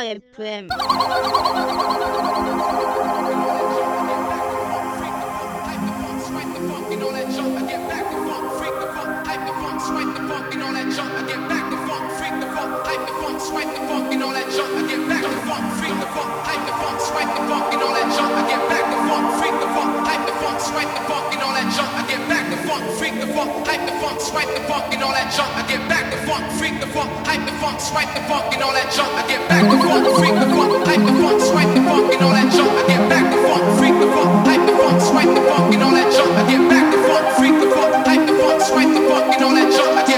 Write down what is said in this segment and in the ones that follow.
I am Prem hype the funk, swipe the funk, and all that junk. I get back the funk, freak the funk, hype the funk, swipe the funk, swipe the funk, and all that junk. I get back the funk, freak the funk, hype the funk, swipe the funk, and all that junk. I get back the funk, freak the funk, hype the funk, swipe the funk, and all that junk. I get back the funk, freak the funk, hype the funk, swipe the funk, and all that junk. I get back the funk, freak the funk, hype the funk, swipe the funk, swipe the funk, and all that junk. I get back the funk, freak the funk on that jump.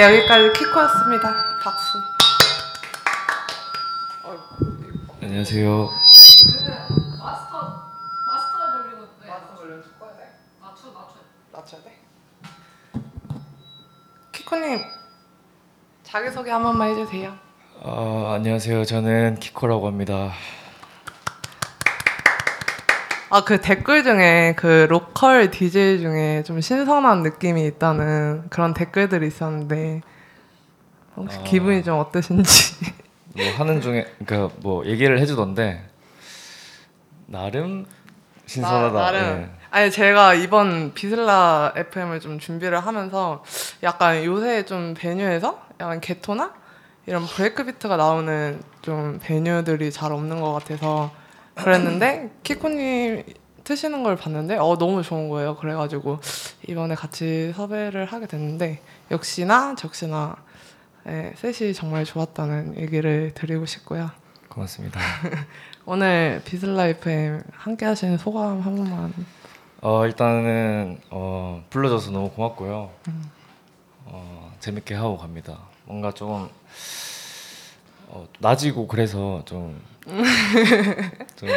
네, 여기까지 키코였습니다. 박수. 안녕하세요. 마스터, 마스터 있대. 마스터 돌리면 바꿔야 돼? 낮춰, 낮춰. 낮춰야 돼? 키코님, 자기소개 한 번만 해주세요. 아, 안녕하세요. 저는 키코라고 합니다. 아, 그 댓글 중에 그 로컬 DJ 중에 좀 신선한 느낌이 있다는 그런 댓글들이 있었는데 혹시 아. 기분이 좀 어떠신지? 뭐 하는 중에 그러니까 뭐 얘기를 해주던데 나름 신선하다. 나, 름 예. 아니 제가 이번 비슬라 FM을 좀 준비를 하면서 약간 요새 좀 베뉴에서 약간 게토나 이런 브레이크 비트가 나오는 좀 베뉴들이 잘 없는 것 같아서 그랬는데 키코님 트시는 걸 봤는데 어 너무 좋은 거예요. 그래가지고 이번에 같이 섭외를 하게 됐는데 역시나 적시나 예, 셋이 정말 좋았다는 얘기를 드리고 싶고요. 고맙습니다. 오늘 비슬라 FM 함께 하신 소감 한 번만 어 일단은 어 불러줘서 너무 고맙고요. 어 재밌게 하고 갑니다. 뭔가 좀 어, 낮이고 그래서 좀 좀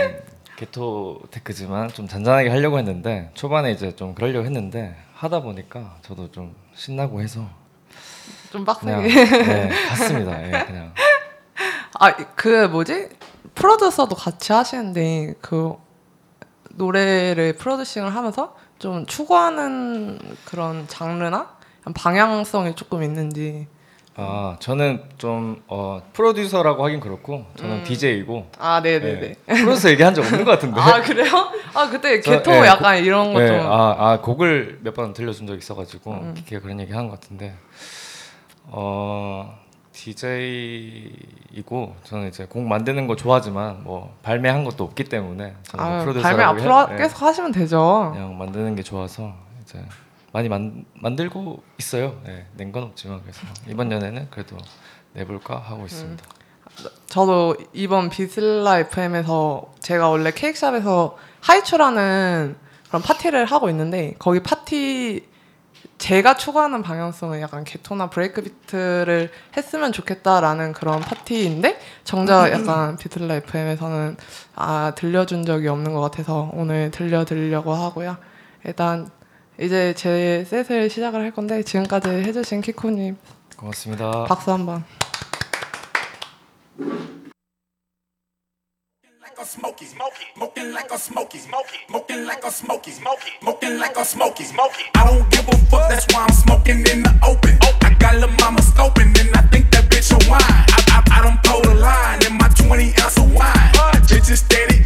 게토 테크지만 좀 잔잔하게 하려고 했는데 초반에 이제 좀 그러려고 했는데 하다 보니까 저도 좀 신나고 해서 좀 그냥 빡세게. 네, 갔습니다. 예, 그냥. 아 그 뭐지? 프로듀서도 같이 하시는데 그 노래를 프로듀싱을 하면서 좀 추구하는 그런 장르나? 방향성이 조금 있는지 아 저는 좀 어, 프로듀서라고 하긴 그렇고 저는 DJ이고 아 네네네 프로듀서 얘기한 적 없는 것 같은데. 아 그래요? 아 그때 저, 개토 예, 약간 이런 네, 거좀 아, 아 곡을 몇 번 들려준 적 있어가지고 음. 키키가 그런 얘기 하는 것 같은데 어 DJ이고 저는 이제 곡 만드는 거 좋아하지만 뭐 발매한 것도 없기 때문에 저는 뭐 아, 프로듀서라고 발매 앞으로 하- 해- 예, 계속 하시면 되죠. 그냥 만드는 게 좋아서 이제 많이 만, 만들고 있어요. 네, 낸건 없지만 그래서 이번 연애는 그래도 내볼까 하고 있습니다. 음. 저도 이번 비슬라 FM에서 제가 원래 케이크샵에서 하이츄라는 그런 파티를 하고 있는데 거기 파티 제가 추구하는 방향성은 약간 개토나 브레이크비트를 했으면 좋겠다라는 그런 파티인데 정작 음. 약간 비틀라 FM에서는 아 들려준 적이 없는 것 같아서 오늘 들려드리려고 하고요. 일단 이제 제 셋을 시작을 할 건데 지금까지 해주신 키코님 고맙습니다. 박수 한번. smoky, smoky, smoking like a smoky, smoky, smoking like a smoky, smoky, smoking like a smoky, smoky. I don't give a fuck, that's why I'm smoking in the open. I got lil' mama scoping, and I think that bitch a wine. I, I, I don't pull the line in my 20 ounce of wine. Bitches steady